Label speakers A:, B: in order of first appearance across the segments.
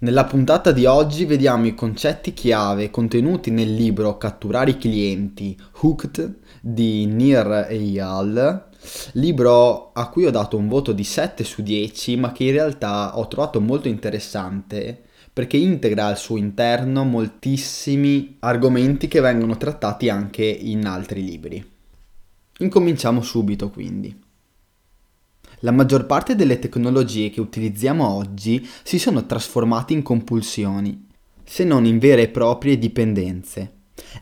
A: Nella puntata di oggi vediamo i concetti chiave contenuti nel libro Catturare i clienti, Hooked di Nir Eyal, libro a cui ho dato un voto di 7 su 10, ma che in realtà ho trovato molto interessante perché integra al suo interno moltissimi argomenti che vengono trattati anche in altri libri. Incominciamo subito quindi. La maggior parte delle tecnologie che utilizziamo oggi si sono trasformate in compulsioni, se non in vere e proprie dipendenze.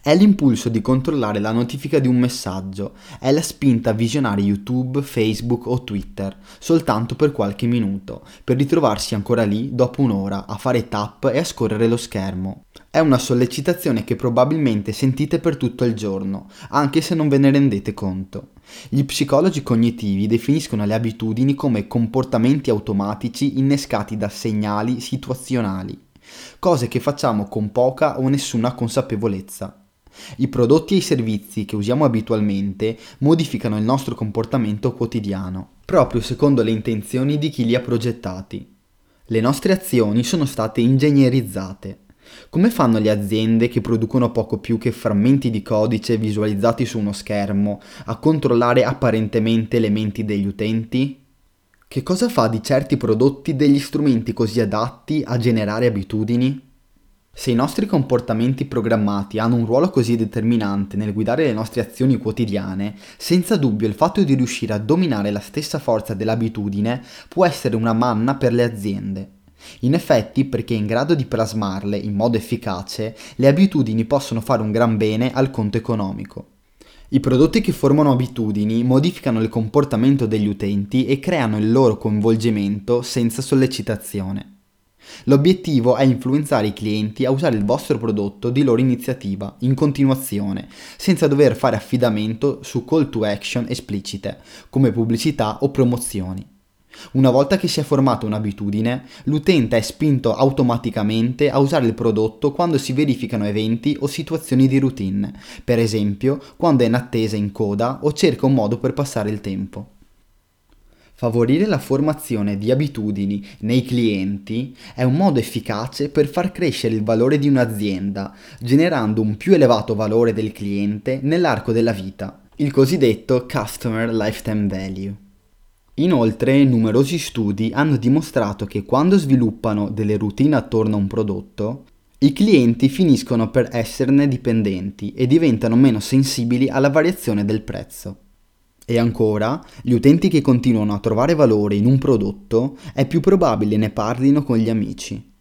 A: È l'impulso di controllare la notifica di un messaggio, è la spinta a visionare YouTube, Facebook o Twitter soltanto per qualche minuto, per ritrovarsi ancora lì dopo un'ora a fare tap e a scorrere lo schermo. È una sollecitazione che probabilmente sentite per tutto il giorno, anche se non ve ne rendete conto. Gli psicologi cognitivi definiscono le abitudini come comportamenti automatici innescati da segnali situazionali, cose che facciamo con poca o nessuna consapevolezza. I prodotti e i servizi che usiamo abitualmente modificano il nostro comportamento quotidiano, proprio secondo le intenzioni di chi li ha progettati. Le nostre azioni sono state ingegnerizzate come fanno le aziende che producono poco più che frammenti di codice visualizzati su uno schermo a controllare apparentemente le menti degli utenti? Che cosa fa di certi prodotti degli strumenti così adatti a generare abitudini? Se i nostri comportamenti programmati hanno un ruolo così determinante nel guidare le nostre azioni quotidiane, senza dubbio il fatto di riuscire a dominare la stessa forza dell'abitudine può essere una manna per le aziende. In effetti, perché in grado di plasmarle in modo efficace, le abitudini possono fare un gran bene al conto economico. I prodotti che formano abitudini modificano il comportamento degli utenti e creano il loro coinvolgimento senza sollecitazione. L'obiettivo è influenzare i clienti a usare il vostro prodotto di loro iniziativa, in continuazione, senza dover fare affidamento su call to action esplicite, come pubblicità o promozioni. Una volta che si è formata un'abitudine, l'utente è spinto automaticamente a usare il prodotto quando si verificano eventi o situazioni di routine, per esempio quando è in attesa in coda o cerca un modo per passare il tempo. Favorire la formazione di abitudini nei clienti è un modo efficace per far crescere il valore di un'azienda, generando un più elevato valore del cliente nell'arco della vita, il cosiddetto Customer Lifetime Value. Inoltre, numerosi studi hanno dimostrato che quando sviluppano delle routine attorno a un prodotto, i clienti finiscono per esserne dipendenti e diventano meno sensibili alla variazione del prezzo. E ancora, gli utenti che continuano a trovare valore in un prodotto è più probabile ne parlino con gli amici.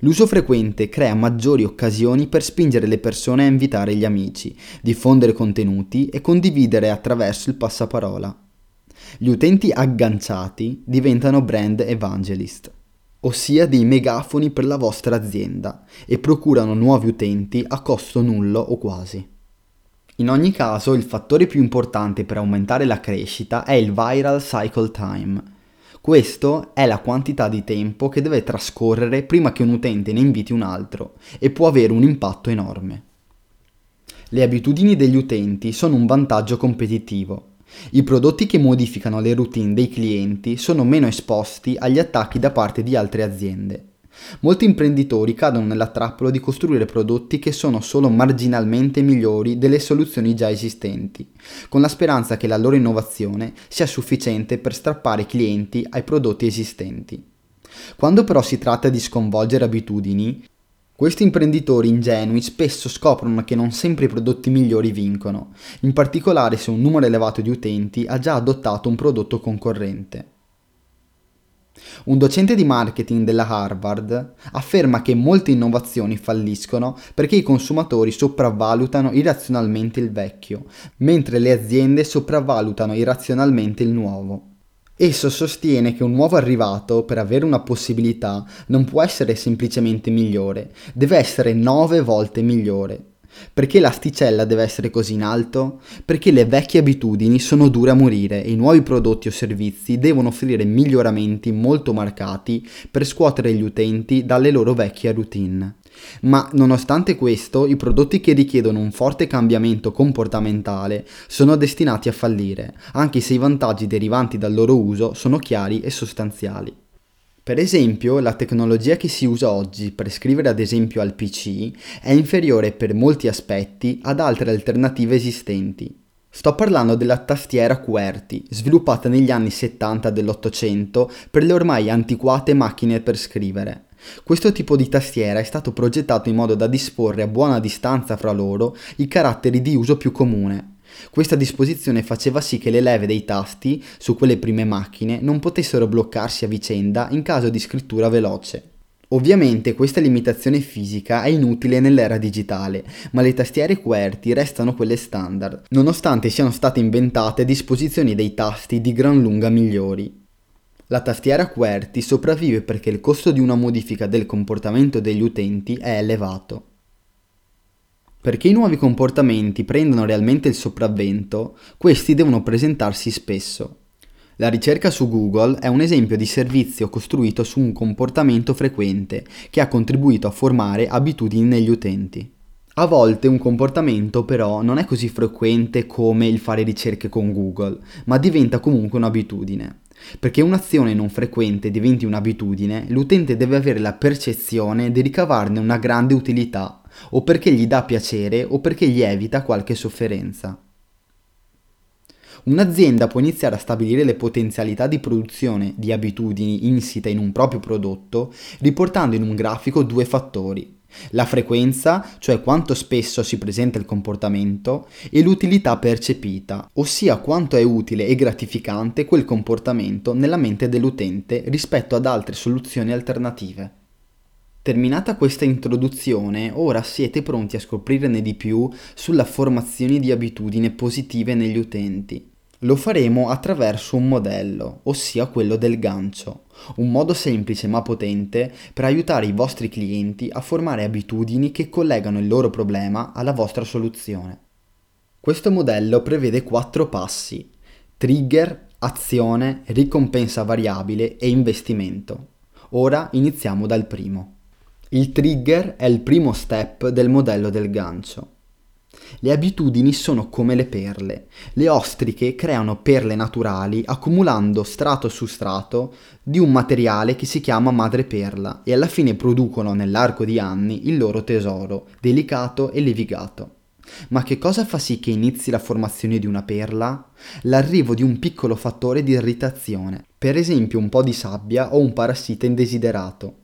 A: L'uso frequente crea maggiori occasioni per spingere le persone a invitare gli amici, diffondere contenuti e condividere attraverso il passaparola. Gli utenti agganciati diventano brand evangelist, ossia dei megafoni per la vostra azienda e procurano nuovi utenti a costo nullo o quasi. In ogni caso, il fattore più importante per aumentare la crescita è il viral cycle time. Questo è la quantità di tempo che deve trascorrere prima che un utente ne inviti un altro e può avere un impatto enorme. Le abitudini degli utenti sono un vantaggio competitivo i prodotti che modificano le routine dei clienti sono meno esposti agli attacchi da parte di altre aziende. Molti imprenditori cadono nella trappola di costruire prodotti che sono solo marginalmente migliori delle soluzioni già esistenti, con la speranza che la loro innovazione sia sufficiente per strappare clienti ai prodotti esistenti. Quando però si tratta di sconvolgere abitudini, questi imprenditori ingenui spesso scoprono che non sempre i prodotti migliori vincono, in particolare se un numero elevato di utenti ha già adottato un prodotto concorrente. Un docente di marketing della Harvard afferma che molte innovazioni falliscono perché i consumatori sopravvalutano irrazionalmente il vecchio, mentre le aziende sopravvalutano irrazionalmente il nuovo. Esso sostiene che un nuovo arrivato, per avere una possibilità, non può essere semplicemente migliore, deve essere nove volte migliore. Perché l'asticella deve essere così in alto? Perché le vecchie abitudini sono dure a morire e i nuovi prodotti o servizi devono offrire miglioramenti molto marcati per scuotere gli utenti dalle loro vecchie routine. Ma nonostante questo, i prodotti che richiedono un forte cambiamento comportamentale sono destinati a fallire, anche se i vantaggi derivanti dal loro uso sono chiari e sostanziali. Per esempio, la tecnologia che si usa oggi per scrivere ad esempio al PC è inferiore per molti aspetti ad altre alternative esistenti. Sto parlando della tastiera QWERTY, sviluppata negli anni 70 dell'Ottocento per le ormai antiquate macchine per scrivere. Questo tipo di tastiera è stato progettato in modo da disporre a buona distanza fra loro i caratteri di uso più comune. Questa disposizione faceva sì che le leve dei tasti su quelle prime macchine non potessero bloccarsi a vicenda in caso di scrittura veloce. Ovviamente questa limitazione fisica è inutile nell'era digitale, ma le tastiere QWERTY restano quelle standard, nonostante siano state inventate disposizioni dei tasti di gran lunga migliori. La tastiera QWERTY sopravvive perché il costo di una modifica del comportamento degli utenti è elevato. Perché i nuovi comportamenti prendano realmente il sopravvento, questi devono presentarsi spesso. La ricerca su Google è un esempio di servizio costruito su un comportamento frequente che ha contribuito a formare abitudini negli utenti. A volte un comportamento però non è così frequente come il fare ricerche con Google, ma diventa comunque un'abitudine. Perché un'azione non frequente diventi un'abitudine, l'utente deve avere la percezione di ricavarne una grande utilità, o perché gli dà piacere o perché gli evita qualche sofferenza. Un'azienda può iniziare a stabilire le potenzialità di produzione di abitudini insite in un proprio prodotto riportando in un grafico due fattori. La frequenza, cioè quanto spesso si presenta il comportamento, e l'utilità percepita, ossia quanto è utile e gratificante quel comportamento nella mente dell'utente rispetto ad altre soluzioni alternative. Terminata questa introduzione, ora siete pronti a scoprirne di più sulla formazione di abitudini positive negli utenti. Lo faremo attraverso un modello, ossia quello del gancio, un modo semplice ma potente per aiutare i vostri clienti a formare abitudini che collegano il loro problema alla vostra soluzione. Questo modello prevede quattro passi, trigger, azione, ricompensa variabile e investimento. Ora iniziamo dal primo. Il trigger è il primo step del modello del gancio. Le abitudini sono come le perle. Le ostriche creano perle naturali accumulando strato su strato di un materiale che si chiama madreperla e alla fine producono nell'arco di anni il loro tesoro, delicato e levigato. Ma che cosa fa sì che inizi la formazione di una perla? L'arrivo di un piccolo fattore di irritazione, per esempio un po' di sabbia o un parassita indesiderato.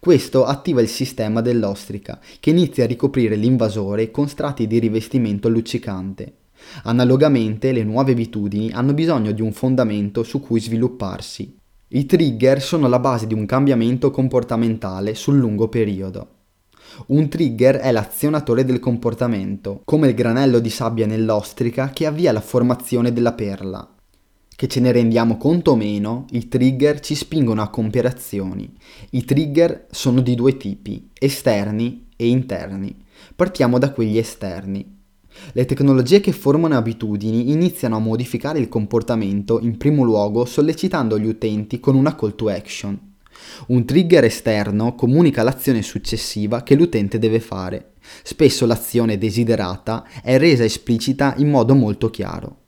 A: Questo attiva il sistema dell'ostrica, che inizia a ricoprire l'invasore con strati di rivestimento luccicante. Analogamente, le nuove abitudini hanno bisogno di un fondamento su cui svilupparsi. I trigger sono la base di un cambiamento comportamentale sul lungo periodo. Un trigger è l'azionatore del comportamento, come il granello di sabbia nell'ostrica che avvia la formazione della perla. Che ce ne rendiamo conto o meno, i trigger ci spingono a compiere azioni. I trigger sono di due tipi, esterni e interni. Partiamo da quelli esterni. Le tecnologie che formano abitudini iniziano a modificare il comportamento in primo luogo sollecitando gli utenti con una call to action. Un trigger esterno comunica l'azione successiva che l'utente deve fare. Spesso l'azione desiderata è resa esplicita in modo molto chiaro.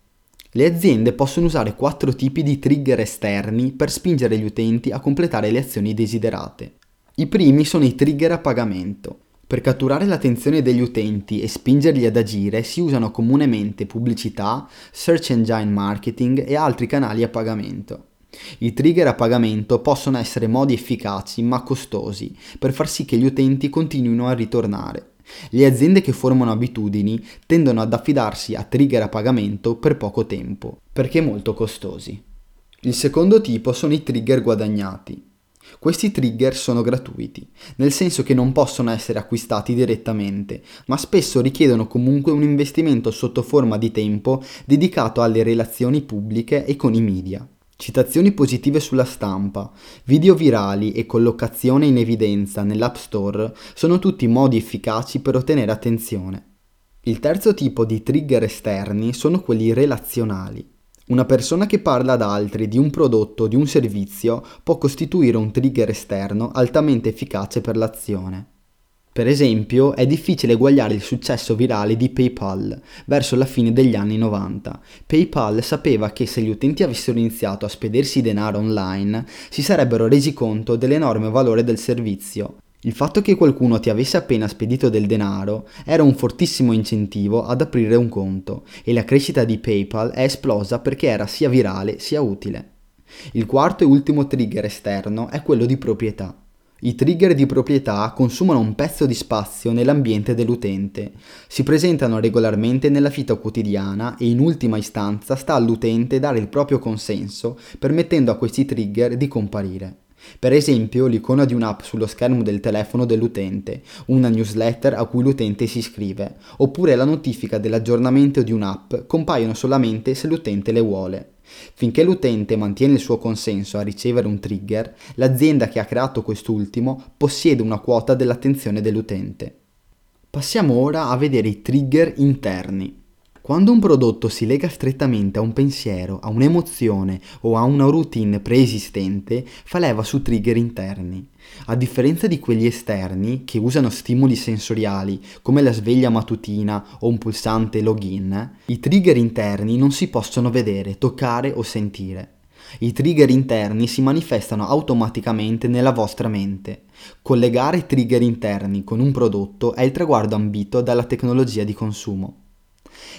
A: Le aziende possono usare quattro tipi di trigger esterni per spingere gli utenti a completare le azioni desiderate. I primi sono i trigger a pagamento. Per catturare l'attenzione degli utenti e spingerli ad agire si usano comunemente pubblicità, search engine marketing e altri canali a pagamento. I trigger a pagamento possono essere modi efficaci ma costosi per far sì che gli utenti continuino a ritornare. Le aziende che formano abitudini tendono ad affidarsi a trigger a pagamento per poco tempo, perché molto costosi. Il secondo tipo sono i trigger guadagnati. Questi trigger sono gratuiti, nel senso che non possono essere acquistati direttamente, ma spesso richiedono comunque un investimento sotto forma di tempo dedicato alle relazioni pubbliche e con i media. Citazioni positive sulla stampa, video virali e collocazione in evidenza nell'App Store sono tutti modi efficaci per ottenere attenzione. Il terzo tipo di trigger esterni sono quelli relazionali. Una persona che parla ad altri di un prodotto o di un servizio può costituire un trigger esterno altamente efficace per l'azione. Per esempio, è difficile eguagliare il successo virale di PayPal verso la fine degli anni 90. PayPal sapeva che se gli utenti avessero iniziato a spedersi denaro online, si sarebbero resi conto dell'enorme valore del servizio. Il fatto che qualcuno ti avesse appena spedito del denaro era un fortissimo incentivo ad aprire un conto e la crescita di PayPal è esplosa perché era sia virale sia utile. Il quarto e ultimo trigger esterno è quello di proprietà. I trigger di proprietà consumano un pezzo di spazio nell'ambiente dell'utente, si presentano regolarmente nella vita quotidiana e in ultima istanza sta all'utente dare il proprio consenso permettendo a questi trigger di comparire. Per esempio l'icona di un'app sullo schermo del telefono dell'utente, una newsletter a cui l'utente si iscrive, oppure la notifica dell'aggiornamento di un'app compaiono solamente se l'utente le vuole. Finché l'utente mantiene il suo consenso a ricevere un trigger, l'azienda che ha creato quest'ultimo possiede una quota dell'attenzione dell'utente. Passiamo ora a vedere i trigger interni. Quando un prodotto si lega strettamente a un pensiero, a un'emozione o a una routine preesistente, fa leva su trigger interni. A differenza di quelli esterni, che usano stimoli sensoriali come la sveglia mattutina o un pulsante login, i trigger interni non si possono vedere, toccare o sentire. I trigger interni si manifestano automaticamente nella vostra mente. Collegare trigger interni con un prodotto è il traguardo ambito dalla tecnologia di consumo.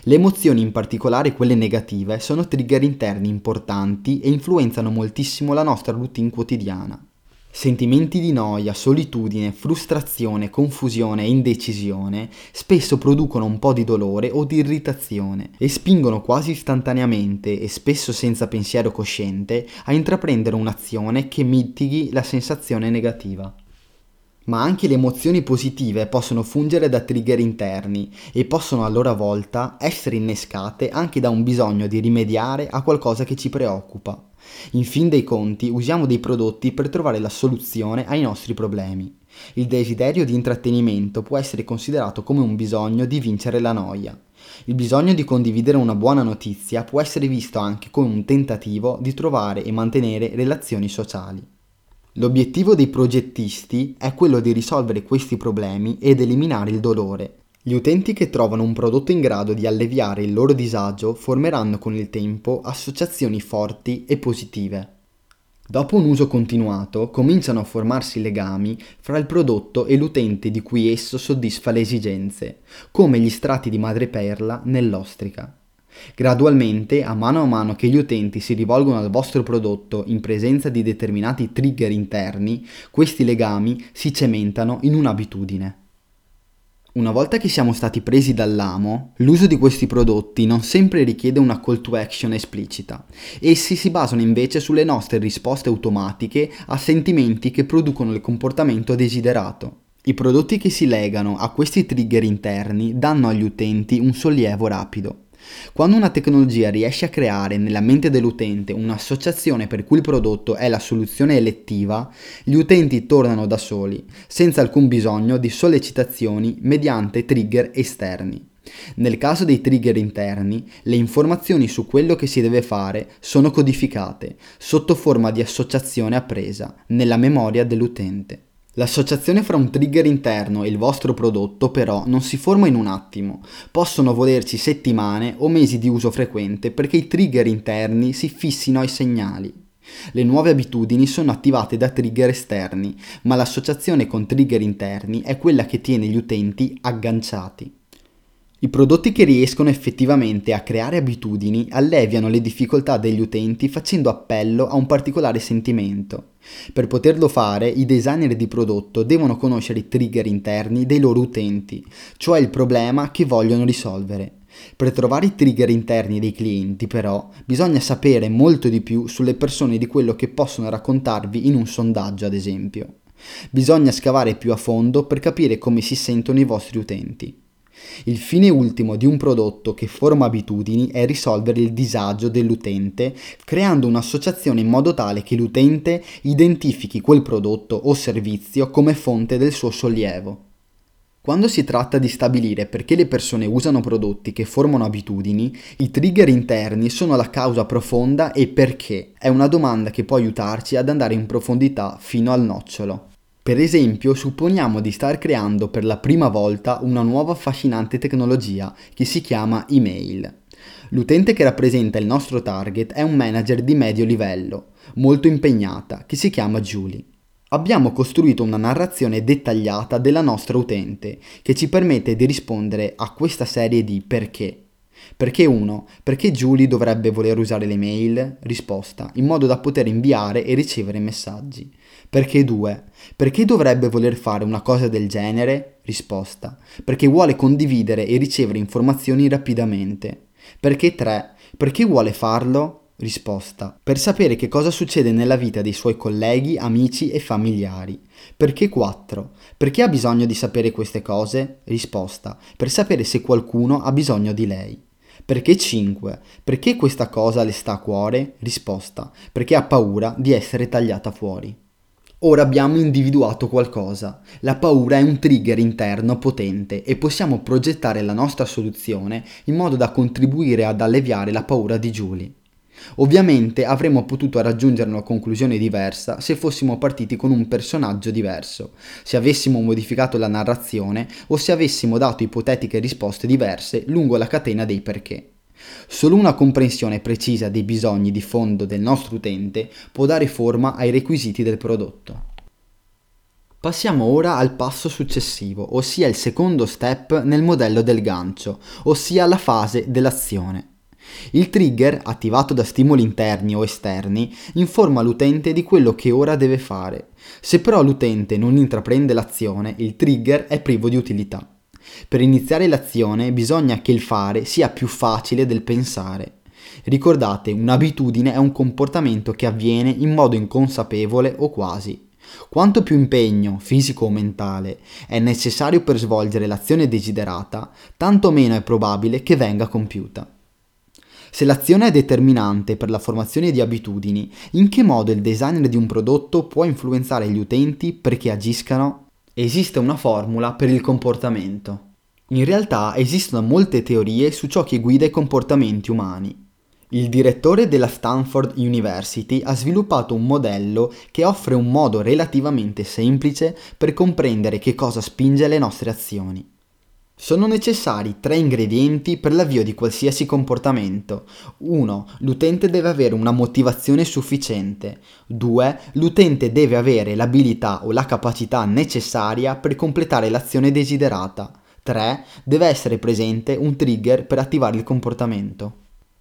A: Le emozioni, in particolare quelle negative, sono trigger interni importanti e influenzano moltissimo la nostra routine quotidiana. Sentimenti di noia, solitudine, frustrazione, confusione e indecisione spesso producono un po' di dolore o di irritazione e spingono quasi istantaneamente e spesso senza pensiero cosciente a intraprendere un'azione che mitighi la sensazione negativa ma anche le emozioni positive possono fungere da trigger interni e possono a loro volta essere innescate anche da un bisogno di rimediare a qualcosa che ci preoccupa. In fin dei conti usiamo dei prodotti per trovare la soluzione ai nostri problemi. Il desiderio di intrattenimento può essere considerato come un bisogno di vincere la noia. Il bisogno di condividere una buona notizia può essere visto anche come un tentativo di trovare e mantenere relazioni sociali. L'obiettivo dei progettisti è quello di risolvere questi problemi ed eliminare il dolore. Gli utenti che trovano un prodotto in grado di alleviare il loro disagio formeranno con il tempo associazioni forti e positive. Dopo un uso continuato cominciano a formarsi legami fra il prodotto e l'utente di cui esso soddisfa le esigenze, come gli strati di madreperla nell'ostrica. Gradualmente, a mano a mano che gli utenti si rivolgono al vostro prodotto in presenza di determinati trigger interni, questi legami si cementano in un'abitudine. Una volta che siamo stati presi dall'amo, l'uso di questi prodotti non sempre richiede una call to action esplicita. Essi si basano invece sulle nostre risposte automatiche a sentimenti che producono il comportamento desiderato. I prodotti che si legano a questi trigger interni danno agli utenti un sollievo rapido. Quando una tecnologia riesce a creare nella mente dell'utente un'associazione per cui il prodotto è la soluzione elettiva, gli utenti tornano da soli, senza alcun bisogno di sollecitazioni mediante trigger esterni. Nel caso dei trigger interni, le informazioni su quello che si deve fare sono codificate sotto forma di associazione appresa nella memoria dell'utente. L'associazione fra un trigger interno e il vostro prodotto però non si forma in un attimo, possono volerci settimane o mesi di uso frequente perché i trigger interni si fissino ai segnali. Le nuove abitudini sono attivate da trigger esterni, ma l'associazione con trigger interni è quella che tiene gli utenti agganciati. I prodotti che riescono effettivamente a creare abitudini alleviano le difficoltà degli utenti facendo appello a un particolare sentimento. Per poterlo fare, i designer di prodotto devono conoscere i trigger interni dei loro utenti, cioè il problema che vogliono risolvere. Per trovare i trigger interni dei clienti, però, bisogna sapere molto di più sulle persone di quello che possono raccontarvi in un sondaggio, ad esempio. Bisogna scavare più a fondo per capire come si sentono i vostri utenti. Il fine ultimo di un prodotto che forma abitudini è risolvere il disagio dell'utente creando un'associazione in modo tale che l'utente identifichi quel prodotto o servizio come fonte del suo sollievo. Quando si tratta di stabilire perché le persone usano prodotti che formano abitudini, i trigger interni sono la causa profonda e perché è una domanda che può aiutarci ad andare in profondità fino al nocciolo. Per esempio, supponiamo di star creando per la prima volta una nuova affascinante tecnologia che si chiama email. L'utente che rappresenta il nostro target è un manager di medio livello, molto impegnata, che si chiama Julie. Abbiamo costruito una narrazione dettagliata della nostra utente che ci permette di rispondere a questa serie di perché. Perché 1. Perché Julie dovrebbe voler usare le mail? Risposta. In modo da poter inviare e ricevere messaggi. Perché 2. Perché dovrebbe voler fare una cosa del genere? Risposta. Perché vuole condividere e ricevere informazioni rapidamente. Perché 3. Perché vuole farlo? Risposta. Per sapere che cosa succede nella vita dei suoi colleghi, amici e familiari. Perché 4? Perché ha bisogno di sapere queste cose? Risposta. Per sapere se qualcuno ha bisogno di lei. Perché 5? Perché questa cosa le sta a cuore? Risposta. Perché ha paura di essere tagliata fuori. Ora abbiamo individuato qualcosa. La paura è un trigger interno potente e possiamo progettare la nostra soluzione in modo da contribuire ad alleviare la paura di Julie. Ovviamente avremmo potuto raggiungere una conclusione diversa se fossimo partiti con un personaggio diverso, se avessimo modificato la narrazione o se avessimo dato ipotetiche risposte diverse lungo la catena dei perché. Solo una comprensione precisa dei bisogni di fondo del nostro utente può dare forma ai requisiti del prodotto. Passiamo ora al passo successivo, ossia il secondo step nel modello del gancio, ossia la fase dell'azione. Il trigger, attivato da stimoli interni o esterni, informa l'utente di quello che ora deve fare. Se però l'utente non intraprende l'azione, il trigger è privo di utilità. Per iniziare l'azione bisogna che il fare sia più facile del pensare. Ricordate, un'abitudine è un comportamento che avviene in modo inconsapevole o quasi. Quanto più impegno, fisico o mentale, è necessario per svolgere l'azione desiderata, tanto meno è probabile che venga compiuta. Se l'azione è determinante per la formazione di abitudini, in che modo il designer di un prodotto può influenzare gli utenti perché agiscano? Esiste una formula per il comportamento. In realtà esistono molte teorie su ciò che guida i comportamenti umani. Il direttore della Stanford University ha sviluppato un modello che offre un modo relativamente semplice per comprendere che cosa spinge le nostre azioni. Sono necessari tre ingredienti per l'avvio di qualsiasi comportamento. 1. L'utente deve avere una motivazione sufficiente. 2. L'utente deve avere l'abilità o la capacità necessaria per completare l'azione desiderata. 3. Deve essere presente un trigger per attivare il comportamento.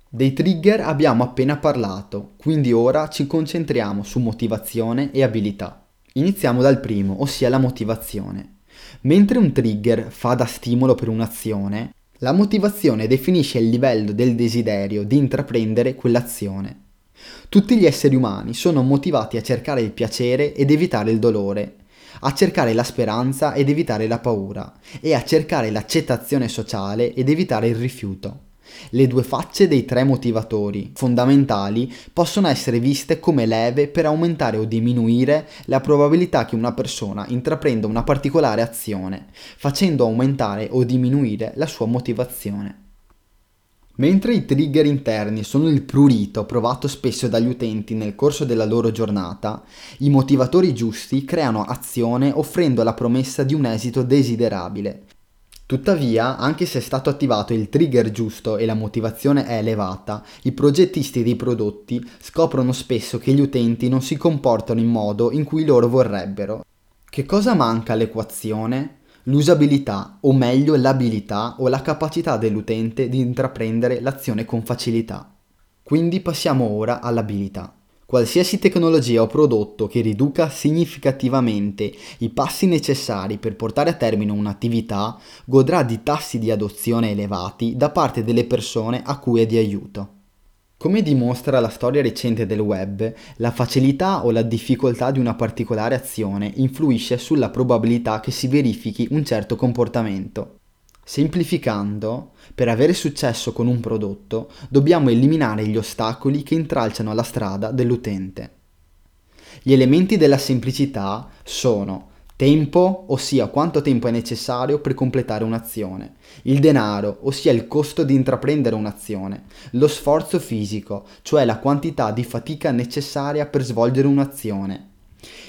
A: Dei trigger abbiamo appena parlato, quindi ora ci concentriamo su motivazione e abilità. Iniziamo dal primo, ossia la motivazione. Mentre un trigger fa da stimolo per un'azione, la motivazione definisce il livello del desiderio di intraprendere quell'azione. Tutti gli esseri umani sono motivati a cercare il piacere ed evitare il dolore, a cercare la speranza ed evitare la paura, e a cercare l'accettazione sociale ed evitare il rifiuto. Le due facce dei tre motivatori fondamentali possono essere viste come leve per aumentare o diminuire la probabilità che una persona intraprenda una particolare azione, facendo aumentare o diminuire la sua motivazione. Mentre i trigger interni sono il prurito provato spesso dagli utenti nel corso della loro giornata, i motivatori giusti creano azione offrendo la promessa di un esito desiderabile, Tuttavia, anche se è stato attivato il trigger giusto e la motivazione è elevata, i progettisti dei prodotti scoprono spesso che gli utenti non si comportano in modo in cui loro vorrebbero. Che cosa manca all'equazione? L'usabilità, o meglio l'abilità o la capacità dell'utente di intraprendere l'azione con facilità. Quindi passiamo ora all'abilità. Qualsiasi tecnologia o prodotto che riduca significativamente i passi necessari per portare a termine un'attività godrà di tassi di adozione elevati da parte delle persone a cui è di aiuto. Come dimostra la storia recente del web, la facilità o la difficoltà di una particolare azione influisce sulla probabilità che si verifichi un certo comportamento. Semplificando, per avere successo con un prodotto dobbiamo eliminare gli ostacoli che intralciano la strada dell'utente. Gli elementi della semplicità sono tempo, ossia quanto tempo è necessario per completare un'azione, il denaro, ossia il costo di intraprendere un'azione, lo sforzo fisico, cioè la quantità di fatica necessaria per svolgere un'azione,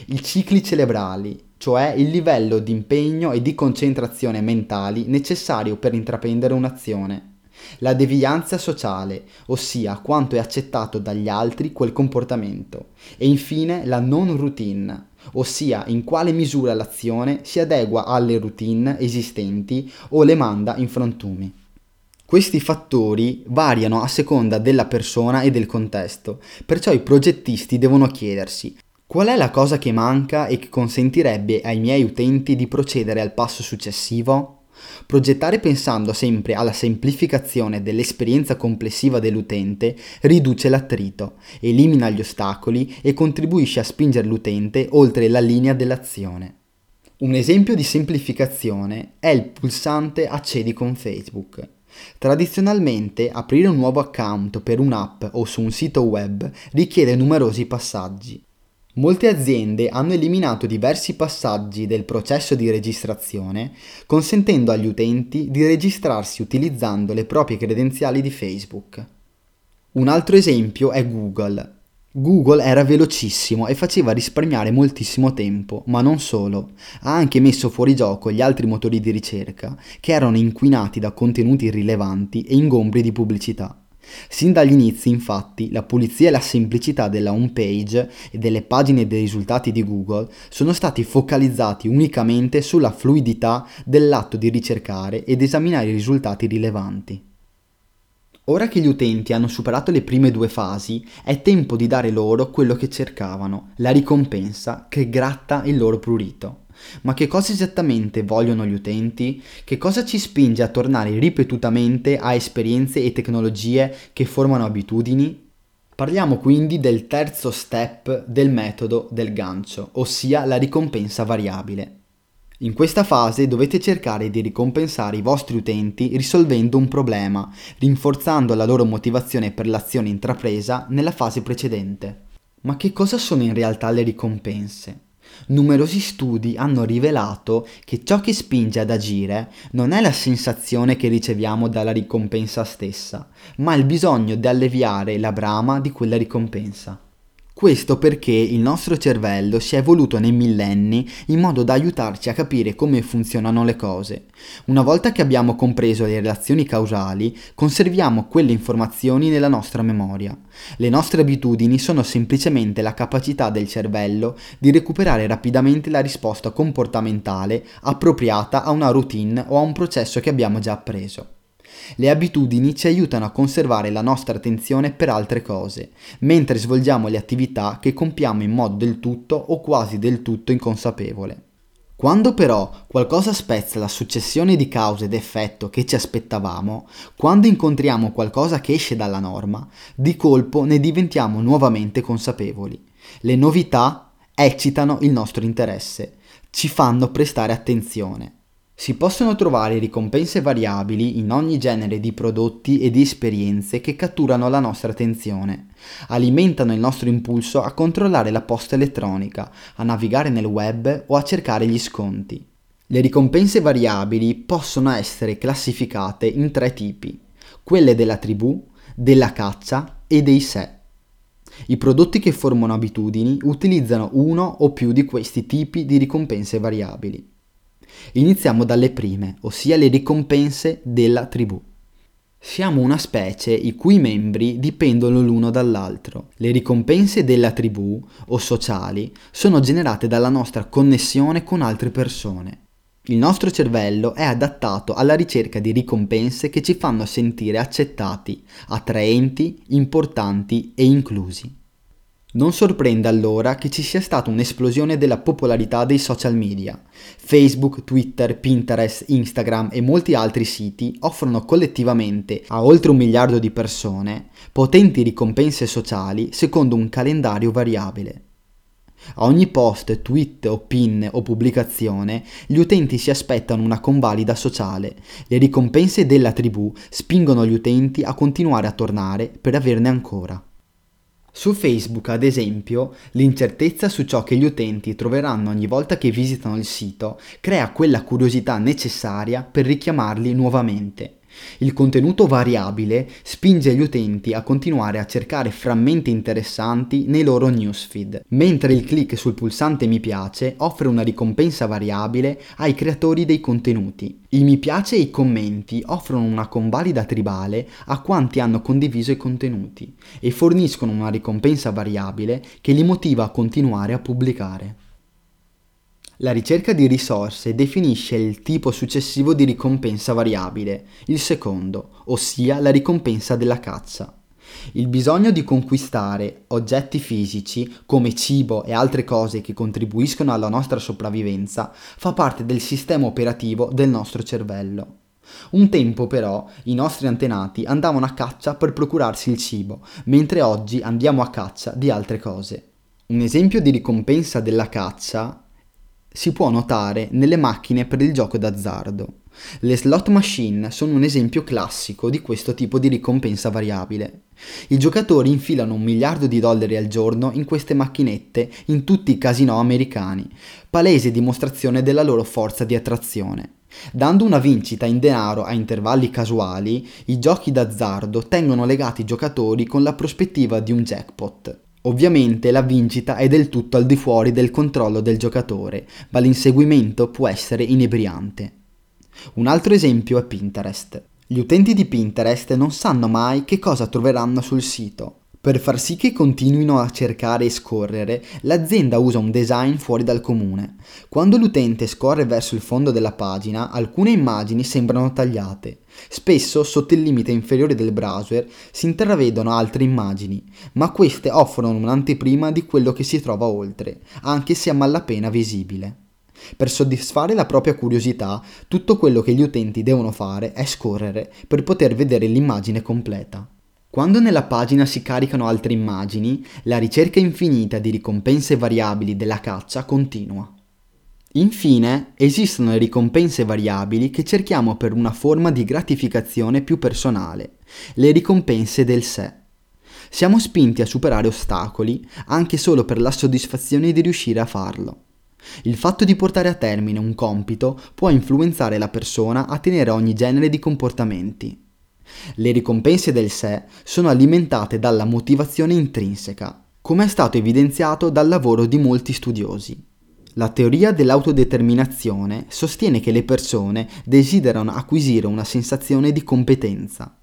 A: I cicli cerebrali, cioè il livello di impegno e di concentrazione mentali necessario per intraprendere un'azione. La devianza sociale, ossia quanto è accettato dagli altri quel comportamento. E infine la non routine, ossia in quale misura l'azione si adegua alle routine esistenti o le manda in frantumi. Questi fattori variano a seconda della persona e del contesto, perciò i progettisti devono chiedersi qual è la cosa che manca e che consentirebbe ai miei utenti di procedere al passo successivo? Progettare pensando sempre alla semplificazione dell'esperienza complessiva dell'utente riduce l'attrito, elimina gli ostacoli e contribuisce a spingere l'utente oltre la linea dell'azione. Un esempio di semplificazione è il pulsante Accedi con Facebook. Tradizionalmente aprire un nuovo account per un'app o su un sito web richiede numerosi passaggi. Molte aziende hanno eliminato diversi passaggi del processo di registrazione, consentendo agli utenti di registrarsi utilizzando le proprie credenziali di Facebook. Un altro esempio è Google. Google era velocissimo e faceva risparmiare moltissimo tempo, ma non solo, ha anche messo fuori gioco gli altri motori di ricerca, che erano inquinati da contenuti irrilevanti e ingombri di pubblicità. Sin dagli inizi, infatti, la pulizia e la semplicità della home page e delle pagine dei risultati di Google sono stati focalizzati unicamente sulla fluidità dell'atto di ricercare ed esaminare i risultati rilevanti. Ora che gli utenti hanno superato le prime due fasi, è tempo di dare loro quello che cercavano, la ricompensa che gratta il loro prurito. Ma che cosa esattamente vogliono gli utenti? Che cosa ci spinge a tornare ripetutamente a esperienze e tecnologie che formano abitudini? Parliamo quindi del terzo step del metodo del gancio, ossia la ricompensa variabile. In questa fase dovete cercare di ricompensare i vostri utenti risolvendo un problema, rinforzando la loro motivazione per l'azione intrapresa nella fase precedente. Ma che cosa sono in realtà le ricompense? Numerosi studi hanno rivelato che ciò che spinge ad agire non è la sensazione che riceviamo dalla ricompensa stessa, ma il bisogno di alleviare la brama di quella ricompensa. Questo perché il nostro cervello si è evoluto nei millenni in modo da aiutarci a capire come funzionano le cose. Una volta che abbiamo compreso le relazioni causali, conserviamo quelle informazioni nella nostra memoria. Le nostre abitudini sono semplicemente la capacità del cervello di recuperare rapidamente la risposta comportamentale appropriata a una routine o a un processo che abbiamo già appreso. Le abitudini ci aiutano a conservare la nostra attenzione per altre cose, mentre svolgiamo le attività che compiamo in modo del tutto o quasi del tutto inconsapevole. Quando però qualcosa spezza la successione di cause ed effetto che ci aspettavamo, quando incontriamo qualcosa che esce dalla norma, di colpo ne diventiamo nuovamente consapevoli. Le novità eccitano il nostro interesse, ci fanno prestare attenzione. Si possono trovare ricompense variabili in ogni genere di prodotti e di esperienze che catturano la nostra attenzione, alimentano il nostro impulso a controllare la posta elettronica, a navigare nel web o a cercare gli sconti. Le ricompense variabili possono essere classificate in tre tipi, quelle della tribù, della caccia e dei sé. I prodotti che formano abitudini utilizzano uno o più di questi tipi di ricompense variabili. Iniziamo dalle prime, ossia le ricompense della tribù. Siamo una specie i cui membri dipendono l'uno dall'altro. Le ricompense della tribù o sociali sono generate dalla nostra connessione con altre persone. Il nostro cervello è adattato alla ricerca di ricompense che ci fanno sentire accettati, attraenti, importanti e inclusi. Non sorprende allora che ci sia stata un'esplosione della popolarità dei social media. Facebook, Twitter, Pinterest, Instagram e molti altri siti offrono collettivamente a oltre un miliardo di persone potenti ricompense sociali secondo un calendario variabile. A ogni post, tweet o pin o pubblicazione, gli utenti si aspettano una convalida sociale. Le ricompense della tribù spingono gli utenti a continuare a tornare per averne ancora. Su Facebook, ad esempio, l'incertezza su ciò che gli utenti troveranno ogni volta che visitano il sito crea quella curiosità necessaria per richiamarli nuovamente. Il contenuto variabile spinge gli utenti a continuare a cercare frammenti interessanti nei loro newsfeed, mentre il clic sul pulsante mi piace offre una ricompensa variabile ai creatori dei contenuti. I mi piace e i commenti offrono una convalida tribale a quanti hanno condiviso i contenuti e forniscono una ricompensa variabile che li motiva a continuare a pubblicare. La ricerca di risorse definisce il tipo successivo di ricompensa variabile, il secondo, ossia la ricompensa della caccia. Il bisogno di conquistare oggetti fisici come cibo e altre cose che contribuiscono alla nostra sopravvivenza fa parte del sistema operativo del nostro cervello. Un tempo però i nostri antenati andavano a caccia per procurarsi il cibo, mentre oggi andiamo a caccia di altre cose. Un esempio di ricompensa della caccia si può notare nelle macchine per il gioco d'azzardo. Le slot machine sono un esempio classico di questo tipo di ricompensa variabile. I giocatori infilano un miliardo di dollari al giorno in queste macchinette in tutti i casinò americani, palese dimostrazione della loro forza di attrazione. Dando una vincita in denaro a intervalli casuali, i giochi d'azzardo tengono legati i giocatori con la prospettiva di un jackpot. Ovviamente la vincita è del tutto al di fuori del controllo del giocatore, ma l'inseguimento può essere inebriante. Un altro esempio è Pinterest. Gli utenti di Pinterest non sanno mai che cosa troveranno sul sito. Per far sì che continuino a cercare e scorrere, l'azienda usa un design fuori dal comune. Quando l'utente scorre verso il fondo della pagina, alcune immagini sembrano tagliate. Spesso sotto il limite inferiore del browser si intravedono altre immagini, ma queste offrono un'anteprima di quello che si trova oltre, anche se a malapena visibile. Per soddisfare la propria curiosità, tutto quello che gli utenti devono fare è scorrere per poter vedere l'immagine completa. Quando nella pagina si caricano altre immagini, la ricerca infinita di ricompense variabili della caccia continua. Infine, esistono le ricompense variabili che cerchiamo per una forma di gratificazione più personale, le ricompense del sé. Siamo spinti a superare ostacoli anche solo per la soddisfazione di riuscire a farlo. Il fatto di portare a termine un compito può influenzare la persona a tenere ogni genere di comportamenti. Le ricompense del sé sono alimentate dalla motivazione intrinseca, come è stato evidenziato dal lavoro di molti studiosi. La teoria dell'autodeterminazione sostiene che le persone desiderano acquisire una sensazione di competenza.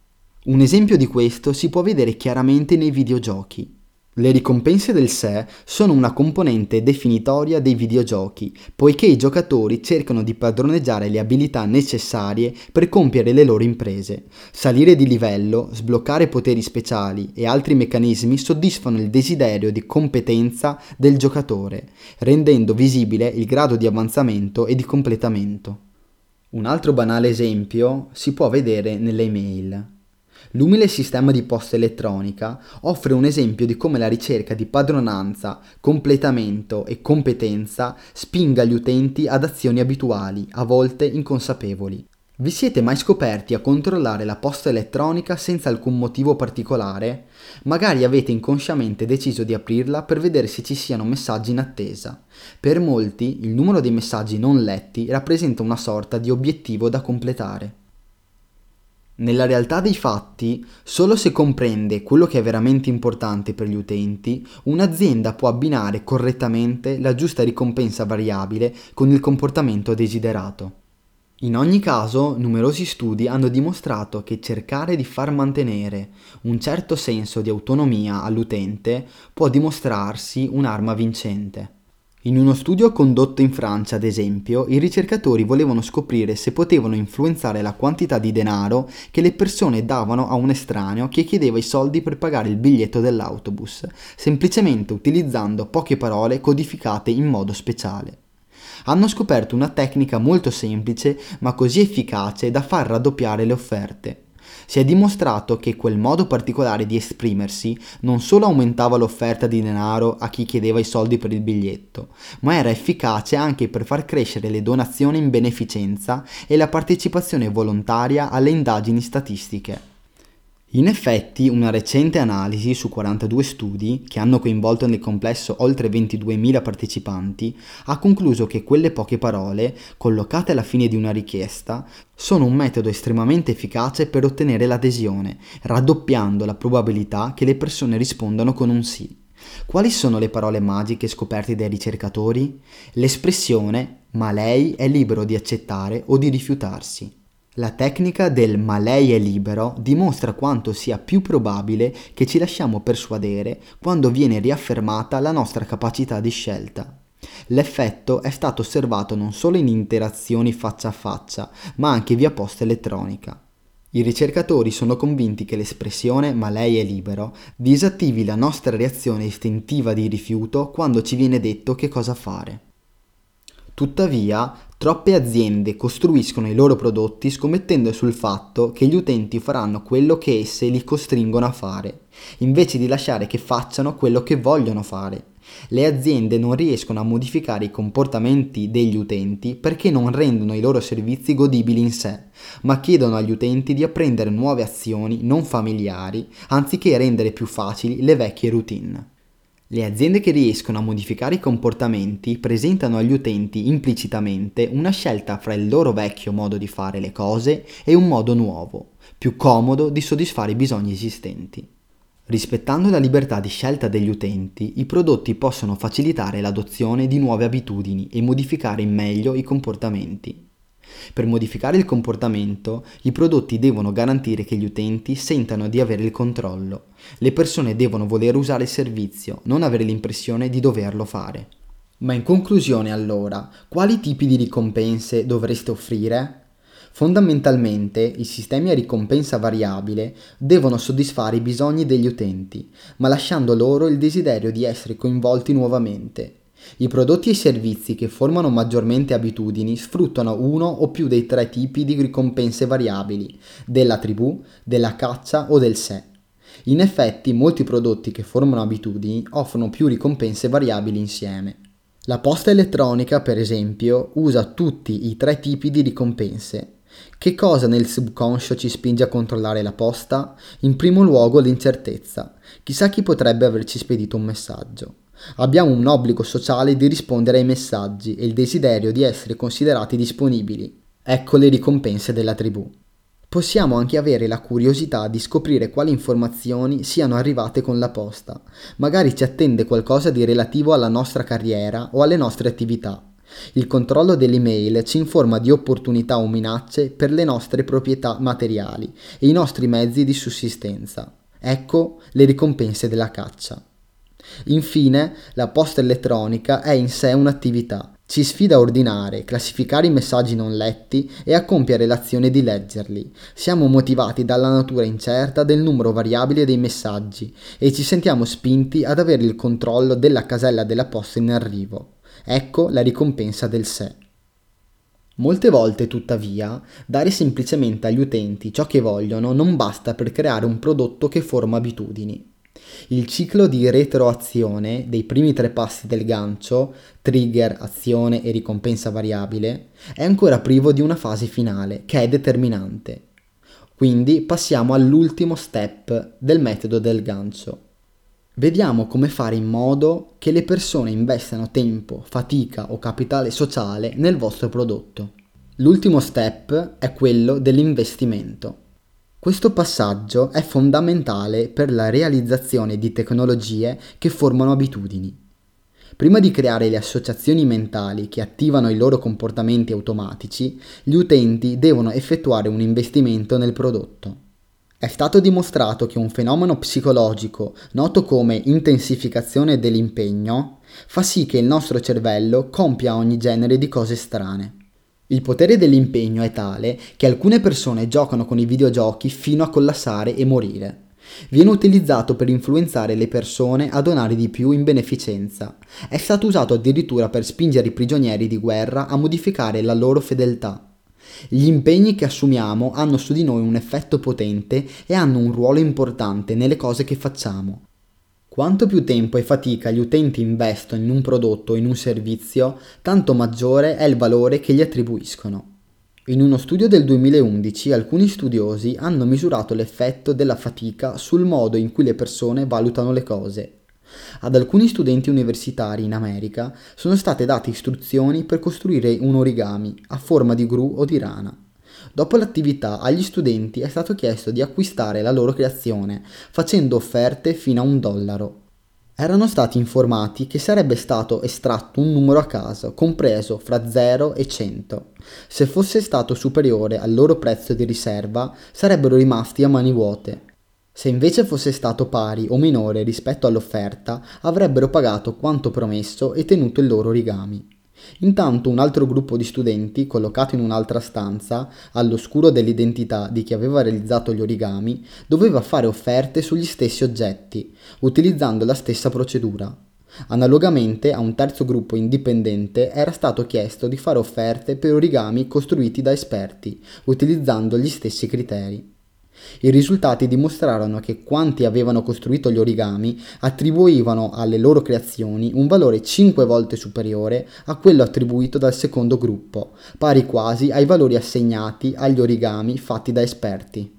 A: Un esempio di questo si può vedere chiaramente nei videogiochi. Le ricompense del sé sono una componente definitoria dei videogiochi, poiché i giocatori cercano di padroneggiare le abilità necessarie per compiere le loro imprese. Salire di livello, sbloccare poteri speciali e altri meccanismi soddisfano il desiderio di competenza del giocatore, rendendo visibile il grado di avanzamento e di completamento. Un altro banale esempio si può vedere nelle email. L'umile sistema di posta elettronica offre un esempio di come la ricerca di padronanza, completamento e competenza spinga gli utenti ad azioni abituali, a volte inconsapevoli. Vi siete mai scoperti a controllare la posta elettronica senza alcun motivo particolare? Magari avete inconsciamente deciso di aprirla per vedere se ci siano messaggi in attesa. Per molti il numero dei messaggi non letti rappresenta una sorta di obiettivo da completare. Nella realtà dei fatti, solo se comprende quello che è veramente importante per gli utenti, un'azienda può abbinare correttamente la giusta ricompensa variabile con il comportamento desiderato. In ogni caso, numerosi studi hanno dimostrato che cercare di far mantenere un certo senso di autonomia all'utente può dimostrarsi un'arma vincente. In uno studio condotto in Francia, ad esempio, i ricercatori volevano scoprire se potevano influenzare la quantità di denaro che le persone davano a un estraneo che chiedeva i soldi per pagare il biglietto dell'autobus, semplicemente utilizzando poche parole codificate in modo speciale. Hanno scoperto una tecnica molto semplice ma così efficace da far raddoppiare le offerte. Si è dimostrato che quel modo particolare di esprimersi non solo aumentava l'offerta di denaro a chi chiedeva i soldi per il biglietto, ma era efficace anche per far crescere le donazioni in beneficenza e la partecipazione volontaria alle indagini statistiche. In effetti, una recente analisi su 42 studi, che hanno coinvolto nel complesso oltre 22.000 partecipanti, ha concluso che quelle poche parole, collocate alla fine di una richiesta, sono un metodo estremamente efficace per ottenere l'adesione, raddoppiando la probabilità che le persone rispondano con un sì. Quali sono le parole magiche scoperte dai ricercatori? L'espressione ma lei è libero di accettare o di rifiutarsi. La tecnica del ma lei è libero dimostra quanto sia più probabile che ci lasciamo persuadere quando viene riaffermata la nostra capacità di scelta. L'effetto è stato osservato non solo in interazioni faccia a faccia, ma anche via posta elettronica. I ricercatori sono convinti che l'espressione ma lei è libero disattivi la nostra reazione istintiva di rifiuto quando ci viene detto che cosa fare. Tuttavia, troppe aziende costruiscono i loro prodotti scommettendo sul fatto che gli utenti faranno quello che esse li costringono a fare, invece di lasciare che facciano quello che vogliono fare. Le aziende non riescono a modificare i comportamenti degli utenti perché non rendono i loro servizi godibili in sé, ma chiedono agli utenti di apprendere nuove azioni non familiari anziché rendere più facili le vecchie routine. Le aziende che riescono a modificare i comportamenti presentano agli utenti implicitamente una scelta fra il loro vecchio modo di fare le cose e un modo nuovo, più comodo di soddisfare i bisogni esistenti. Rispettando la libertà di scelta degli utenti, i prodotti possono facilitare l'adozione di nuove abitudini e modificare in meglio i comportamenti. Per modificare il comportamento, i prodotti devono garantire che gli utenti sentano di avere il controllo. Le persone devono voler usare il servizio, non avere l'impressione di doverlo fare. Ma in conclusione allora, quali tipi di ricompense dovreste offrire? Fondamentalmente i sistemi a ricompensa variabile devono soddisfare i bisogni degli utenti, ma lasciando loro il desiderio di essere coinvolti nuovamente. I prodotti e i servizi che formano maggiormente abitudini sfruttano uno o più dei tre tipi di ricompense variabili, della tribù, della caccia o del sé. In effetti molti prodotti che formano abitudini offrono più ricompense variabili insieme. La posta elettronica, per esempio, usa tutti i tre tipi di ricompense. Che cosa nel subconscio ci spinge a controllare la posta? In primo luogo l'incertezza. Chissà chi potrebbe averci spedito un messaggio. Abbiamo un obbligo sociale di rispondere ai messaggi e il desiderio di essere considerati disponibili. Ecco le ricompense della tribù. Possiamo anche avere la curiosità di scoprire quali informazioni siano arrivate con la posta. Magari ci attende qualcosa di relativo alla nostra carriera o alle nostre attività. Il controllo dell'email ci informa di opportunità o minacce per le nostre proprietà materiali e i nostri mezzi di sussistenza. Ecco le ricompense della caccia. Infine, la posta elettronica è in sé un'attività. Ci sfida a ordinare, classificare i messaggi non letti e a compiere l'azione di leggerli. Siamo motivati dalla natura incerta del numero variabile dei messaggi e ci sentiamo spinti ad avere il controllo della casella della posta in arrivo. Ecco la ricompensa del sé. Molte volte, tuttavia, dare semplicemente agli utenti ciò che vogliono non basta per creare un prodotto che forma abitudini. Il ciclo di retroazione dei primi tre passi del gancio, trigger, azione e ricompensa variabile, è ancora privo di una fase finale, che è determinante. Quindi passiamo all'ultimo step del metodo del gancio. Vediamo come fare in modo che le persone investano tempo, fatica o capitale sociale nel vostro prodotto. L'ultimo step è quello dell'investimento. Questo passaggio è fondamentale per la realizzazione di tecnologie che formano abitudini. Prima di creare le associazioni mentali che attivano i loro comportamenti automatici, gli utenti devono effettuare un investimento nel prodotto. È stato dimostrato che un fenomeno psicologico noto come intensificazione dell'impegno fa sì che il nostro cervello compia ogni genere di cose strane. Il potere dell'impegno è tale che alcune persone giocano con i videogiochi fino a collassare e morire. Viene utilizzato per influenzare le persone a donare di più in beneficenza. È stato usato addirittura per spingere i prigionieri di guerra a modificare la loro fedeltà. Gli impegni che assumiamo hanno su di noi un effetto potente e hanno un ruolo importante nelle cose che facciamo. Quanto più tempo e fatica gli utenti investono in un prodotto o in un servizio, tanto maggiore è il valore che gli attribuiscono. In uno studio del 2011 alcuni studiosi hanno misurato l'effetto della fatica sul modo in cui le persone valutano le cose. Ad alcuni studenti universitari in America sono state date istruzioni per costruire un origami a forma di gru o di rana. Dopo l'attività agli studenti è stato chiesto di acquistare la loro creazione facendo offerte fino a un dollaro erano stati informati che sarebbe stato estratto un numero a caso, compreso fra 0 e 100. Se fosse stato superiore al loro prezzo di riserva, sarebbero rimasti a mani vuote. Se invece fosse stato pari o minore rispetto all'offerta, avrebbero pagato quanto promesso e tenuto il loro origami. Intanto un altro gruppo di studenti, collocato in un'altra stanza, all'oscuro dell'identità di chi aveva realizzato gli origami, doveva fare offerte sugli stessi oggetti, utilizzando la stessa procedura. Analogamente a un terzo gruppo indipendente era stato chiesto di fare offerte per origami costruiti da esperti, utilizzando gli stessi criteri. I risultati dimostrarono che quanti avevano costruito gli origami attribuivano alle loro creazioni un valore 5 volte superiore a quello attribuito dal secondo gruppo, pari quasi ai valori assegnati agli origami fatti da esperti.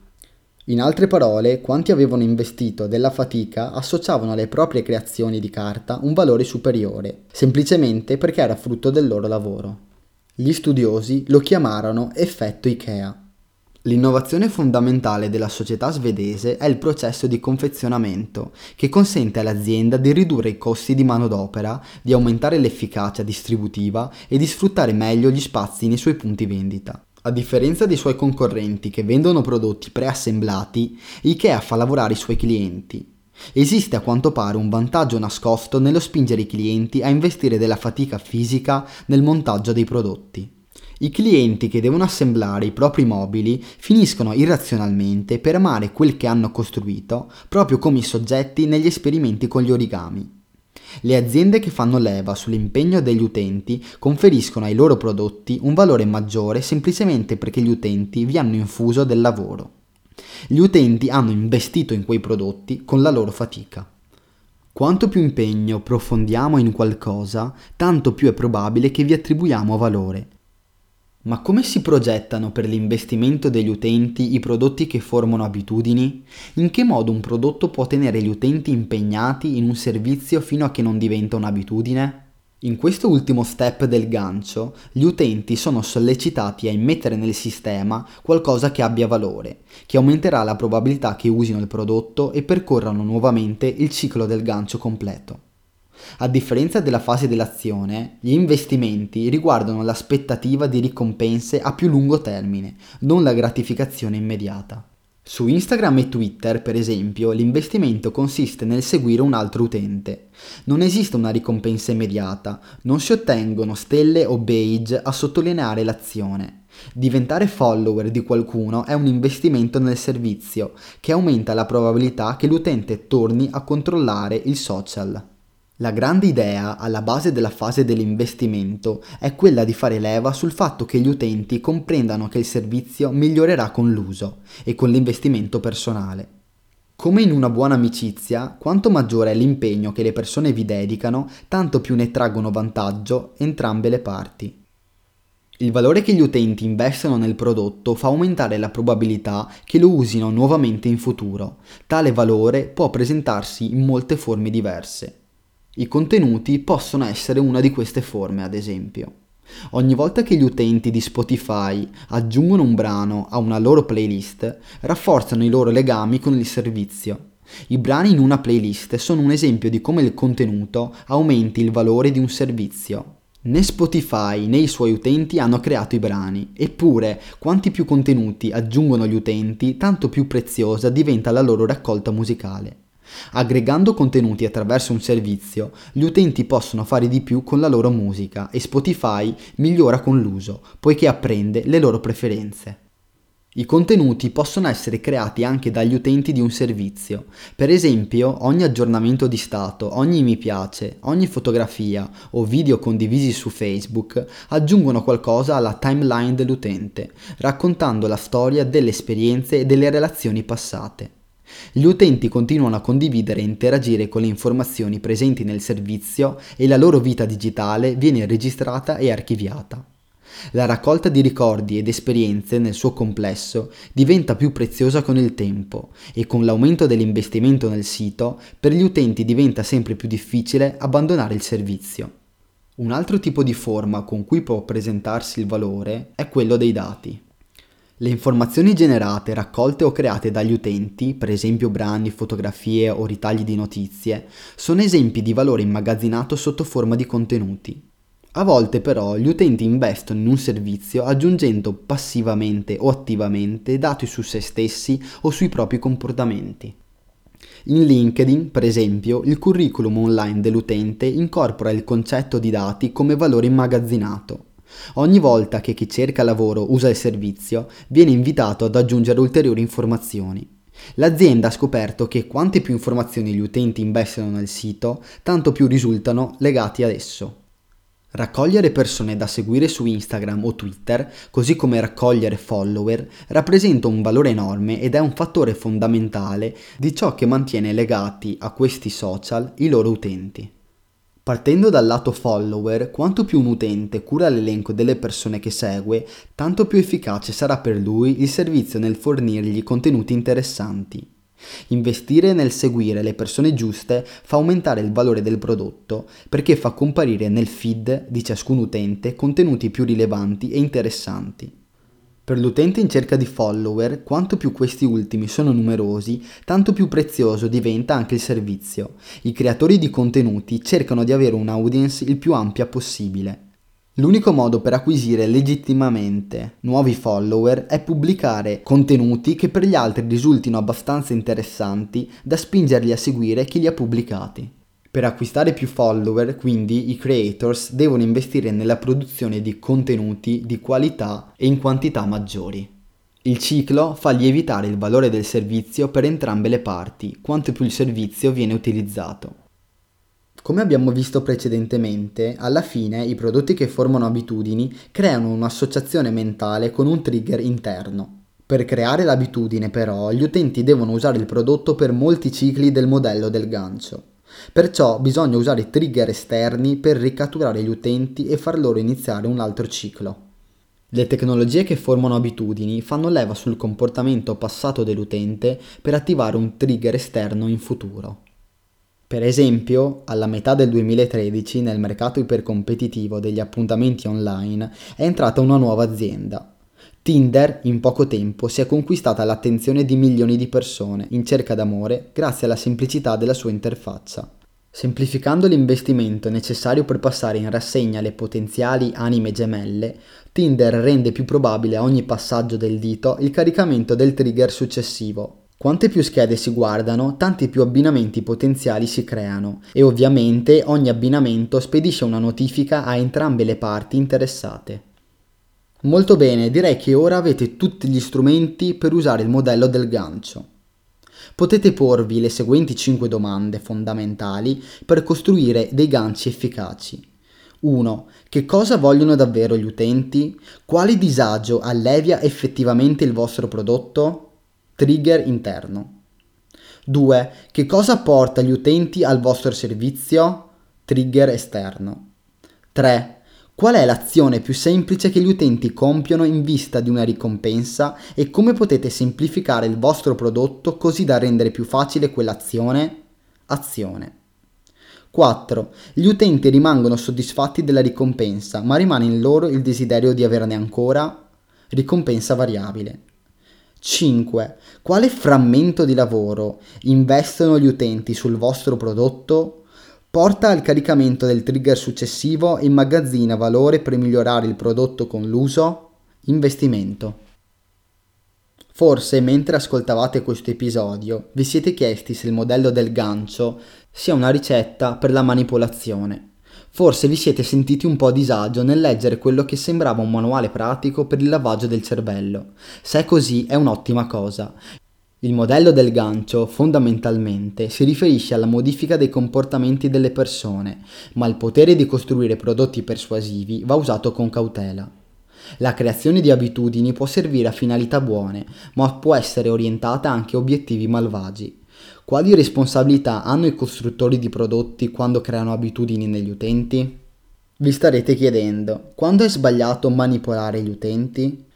A: In altre parole, quanti avevano investito della fatica associavano alle proprie creazioni di carta un valore superiore, semplicemente perché era frutto del loro lavoro. Gli studiosi lo chiamarono effetto IKEA. L'innovazione fondamentale della società svedese è il processo di confezionamento, che consente all'azienda di ridurre i costi di manodopera, di aumentare l'efficacia distributiva e di sfruttare meglio gli spazi nei suoi punti vendita. A differenza dei suoi concorrenti che vendono prodotti preassemblati, IKEA fa lavorare i suoi clienti. Esiste a quanto pare un vantaggio nascosto nello spingere i clienti a investire della fatica fisica nel montaggio dei prodotti. I clienti che devono assemblare i propri mobili finiscono irrazionalmente per amare quel che hanno costruito, proprio come i soggetti negli esperimenti con gli origami. Le aziende che fanno leva sull'impegno degli utenti conferiscono ai loro prodotti un valore maggiore semplicemente perché gli utenti vi hanno infuso del lavoro. Gli utenti hanno investito in quei prodotti con la loro fatica. Quanto più impegno profondiamo in qualcosa, tanto più è probabile che vi attribuiamo valore ma come si progettano per l'investimento degli utenti i prodotti che formano abitudini? In che modo un prodotto può tenere gli utenti impegnati in un servizio fino a che non diventa un'abitudine? In questo ultimo step del gancio, gli utenti sono sollecitati a immettere nel sistema qualcosa che abbia valore, che aumenterà la probabilità che usino il prodotto e percorrano nuovamente il ciclo del gancio completo. A differenza della fase dell'azione, gli investimenti riguardano l'aspettativa di ricompense a più lungo termine, non la gratificazione immediata. Su Instagram e Twitter, per esempio, l'investimento consiste nel seguire un altro utente. Non esiste una ricompensa immediata, non si ottengono stelle o badge a sottolineare l'azione. Diventare follower di qualcuno è un investimento nel servizio, che aumenta la probabilità che l'utente torni a controllare il social. La grande idea alla base della fase dell'investimento è quella di fare leva sul fatto che gli utenti comprendano che il servizio migliorerà con l'uso e con l'investimento personale. Come in una buona amicizia, quanto maggiore è l'impegno che le persone vi dedicano, tanto più ne traggono vantaggio entrambe le parti. Il valore che gli utenti investono nel prodotto fa aumentare la probabilità che lo usino nuovamente in futuro. Tale valore può presentarsi in molte forme diverse. I contenuti possono essere una di queste forme, ad esempio. Ogni volta che gli utenti di Spotify aggiungono un brano a una loro playlist, rafforzano i loro legami con il servizio. I brani in una playlist sono un esempio di come il contenuto aumenti il valore di un servizio. Né Spotify né i suoi utenti hanno creato i brani, eppure quanti più contenuti aggiungono gli utenti, tanto più preziosa diventa la loro raccolta musicale. Aggregando contenuti attraverso un servizio, gli utenti possono fare di più con la loro musica e Spotify migliora con l'uso, poiché apprende le loro preferenze. I contenuti possono essere creati anche dagli utenti di un servizio. Per esempio, ogni aggiornamento di stato, ogni mi piace, ogni fotografia o video condivisi su Facebook aggiungono qualcosa alla timeline dell'utente, raccontando la storia delle esperienze e delle relazioni passate. Gli utenti continuano a condividere e interagire con le informazioni presenti nel servizio e la loro vita digitale viene registrata e archiviata. La raccolta di ricordi ed esperienze nel suo complesso diventa più preziosa con il tempo e con l'aumento dell'investimento nel sito per gli utenti diventa sempre più difficile abbandonare il servizio. Un altro tipo di forma con cui può presentarsi il valore è quello dei dati. Le informazioni generate, raccolte o create dagli utenti, per esempio brani, fotografie o ritagli di notizie, sono esempi di valore immagazzinato sotto forma di contenuti. A volte però gli utenti investono in un servizio aggiungendo passivamente o attivamente dati su se stessi o sui propri comportamenti. In LinkedIn, per esempio, il curriculum online dell'utente incorpora il concetto di dati come valore immagazzinato. Ogni volta che chi cerca lavoro usa il servizio, viene invitato ad aggiungere ulteriori informazioni. L'azienda ha scoperto che quante più informazioni gli utenti investono nel sito, tanto più risultano legati ad esso. Raccogliere persone da seguire su Instagram o Twitter, così come raccogliere follower, rappresenta un valore enorme ed è un fattore fondamentale di ciò che mantiene legati a questi social i loro utenti. Partendo dal lato follower, quanto più un utente cura l'elenco delle persone che segue, tanto più efficace sarà per lui il servizio nel fornirgli contenuti interessanti. Investire nel seguire le persone giuste fa aumentare il valore del prodotto perché fa comparire nel feed di ciascun utente contenuti più rilevanti e interessanti. Per l'utente in cerca di follower, quanto più questi ultimi sono numerosi, tanto più prezioso diventa anche il servizio. I creatori di contenuti cercano di avere un'audience il più ampia possibile. L'unico modo per acquisire legittimamente nuovi follower è pubblicare contenuti che per gli altri risultino abbastanza interessanti da spingerli a seguire chi li ha pubblicati. Per acquistare più follower, quindi, i creators devono investire nella produzione di contenuti di qualità e in quantità maggiori. Il ciclo fa lievitare il valore del servizio per entrambe le parti, quanto più il servizio viene utilizzato. Come abbiamo visto precedentemente, alla fine i prodotti che formano abitudini creano un'associazione mentale con un trigger interno. Per creare l'abitudine però gli utenti devono usare il prodotto per molti cicli del modello del gancio. Perciò bisogna usare trigger esterni per ricatturare gli utenti e far loro iniziare un altro ciclo. Le tecnologie che formano abitudini fanno leva sul comportamento passato dell'utente per attivare un trigger esterno in futuro. Per esempio, alla metà del 2013 nel mercato ipercompetitivo degli appuntamenti online è entrata una nuova azienda. Tinder in poco tempo si è conquistata l'attenzione di milioni di persone in cerca d'amore grazie alla semplicità della sua interfaccia. Semplificando l'investimento necessario per passare in rassegna le potenziali anime gemelle, Tinder rende più probabile a ogni passaggio del dito il caricamento del trigger successivo, quante più schede si guardano, tanti più abbinamenti potenziali si creano e ovviamente ogni abbinamento spedisce una notifica a entrambe le parti interessate. Molto bene, direi che ora avete tutti gli strumenti per usare il modello del gancio. Potete porvi le seguenti 5 domande fondamentali per costruire dei ganci efficaci. 1. Che cosa vogliono davvero gli utenti? Quale disagio allevia effettivamente il vostro prodotto? Trigger interno. 2. Che cosa porta gli utenti al vostro servizio? Trigger esterno. 3. Qual è l'azione più semplice che gli utenti compiono in vista di una ricompensa e come potete semplificare il vostro prodotto così da rendere più facile quell'azione? Azione. 4. Gli utenti rimangono soddisfatti della ricompensa, ma rimane in loro il desiderio di averne ancora? Ricompensa variabile. 5. Quale frammento di lavoro investono gli utenti sul vostro prodotto? Porta al caricamento del trigger successivo e immagazzina valore per migliorare il prodotto con l'uso? Investimento. Forse mentre ascoltavate questo episodio vi siete chiesti se il modello del gancio sia una ricetta per la manipolazione. Forse vi siete sentiti un po' a disagio nel leggere quello che sembrava un manuale pratico per il lavaggio del cervello. Se è così è un'ottima cosa. Il modello del gancio fondamentalmente si riferisce alla modifica dei comportamenti delle persone, ma il potere di costruire prodotti persuasivi va usato con cautela. La creazione di abitudini può servire a finalità buone, ma può essere orientata anche a obiettivi malvagi. Quali responsabilità hanno i costruttori di prodotti quando creano abitudini negli utenti? Vi starete chiedendo, quando è sbagliato manipolare gli utenti?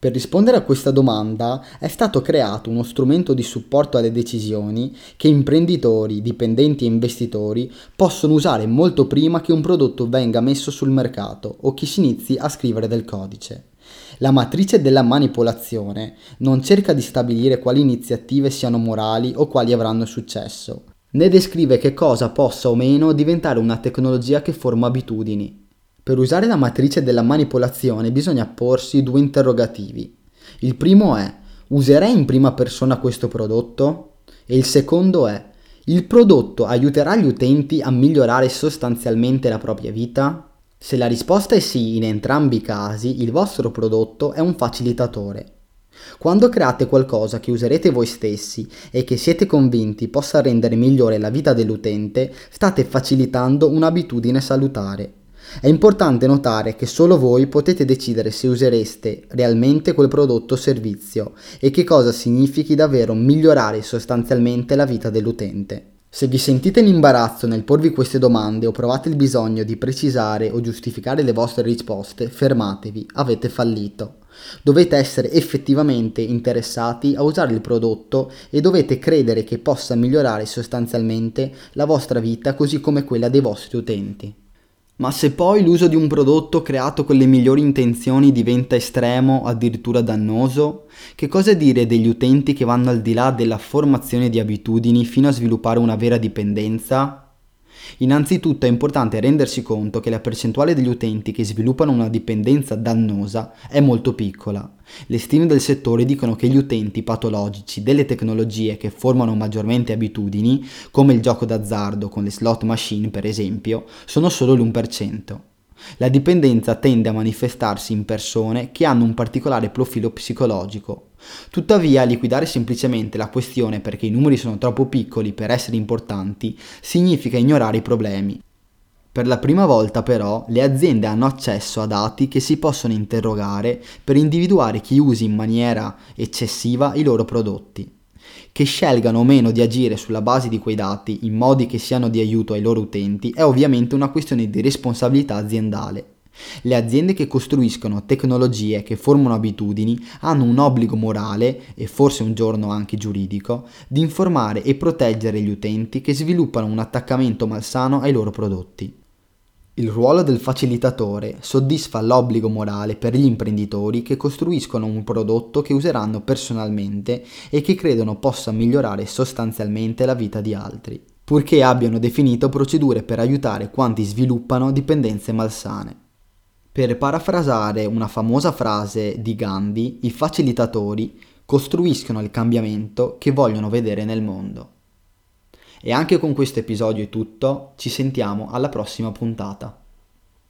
A: Per rispondere a questa domanda è stato creato uno strumento di supporto alle decisioni che imprenditori, dipendenti e investitori possono usare molto prima che un prodotto venga messo sul mercato o che si inizi a scrivere del codice. La matrice della manipolazione non cerca di stabilire quali iniziative siano morali o quali avranno successo, né descrive che cosa possa o meno diventare una tecnologia che forma abitudini. Per usare la matrice della manipolazione bisogna porsi due interrogativi. Il primo è userei in prima persona questo prodotto? E il secondo è il prodotto aiuterà gli utenti a migliorare sostanzialmente la propria vita? Se la risposta è sì in entrambi i casi, il vostro prodotto è un facilitatore. Quando create qualcosa che userete voi stessi e che siete convinti possa rendere migliore la vita dell'utente, state facilitando un'abitudine salutare. È importante notare che solo voi potete decidere se usereste realmente quel prodotto o servizio e che cosa significhi davvero migliorare sostanzialmente la vita dell'utente. Se vi sentite in imbarazzo nel porvi queste domande o provate il bisogno di precisare o giustificare le vostre risposte, fermatevi, avete fallito. Dovete essere effettivamente interessati a usare il prodotto e dovete credere che possa migliorare sostanzialmente la vostra vita così come quella dei vostri utenti. Ma se poi l'uso di un prodotto creato con le migliori intenzioni diventa estremo addirittura dannoso, che cosa dire degli utenti che vanno al di là della formazione di abitudini fino a sviluppare una vera dipendenza? Innanzitutto è importante rendersi conto che la percentuale degli utenti che sviluppano una dipendenza dannosa è molto piccola. Le stime del settore dicono che gli utenti patologici delle tecnologie che formano maggiormente abitudini, come il gioco d'azzardo con le slot machine per esempio, sono solo l'1%. La dipendenza tende a manifestarsi in persone che hanno un particolare profilo psicologico. Tuttavia, liquidare semplicemente la questione perché i numeri sono troppo piccoli per essere importanti significa ignorare i problemi. Per la prima volta però le aziende hanno accesso a dati che si possono interrogare per individuare chi usi in maniera eccessiva i loro prodotti. Che scelgano o meno di agire sulla base di quei dati in modi che siano di aiuto ai loro utenti è ovviamente una questione di responsabilità aziendale. Le aziende che costruiscono tecnologie che formano abitudini hanno un obbligo morale, e forse un giorno anche giuridico, di informare e proteggere gli utenti che sviluppano un attaccamento malsano ai loro prodotti. Il ruolo del facilitatore soddisfa l'obbligo morale per gli imprenditori che costruiscono un prodotto che useranno personalmente e che credono possa migliorare sostanzialmente la vita di altri, purché abbiano definito procedure per aiutare quanti sviluppano dipendenze malsane. Per parafrasare una famosa frase di Gandhi, i facilitatori costruiscono il cambiamento che vogliono vedere nel mondo. E anche con questo episodio è tutto, ci sentiamo alla prossima puntata.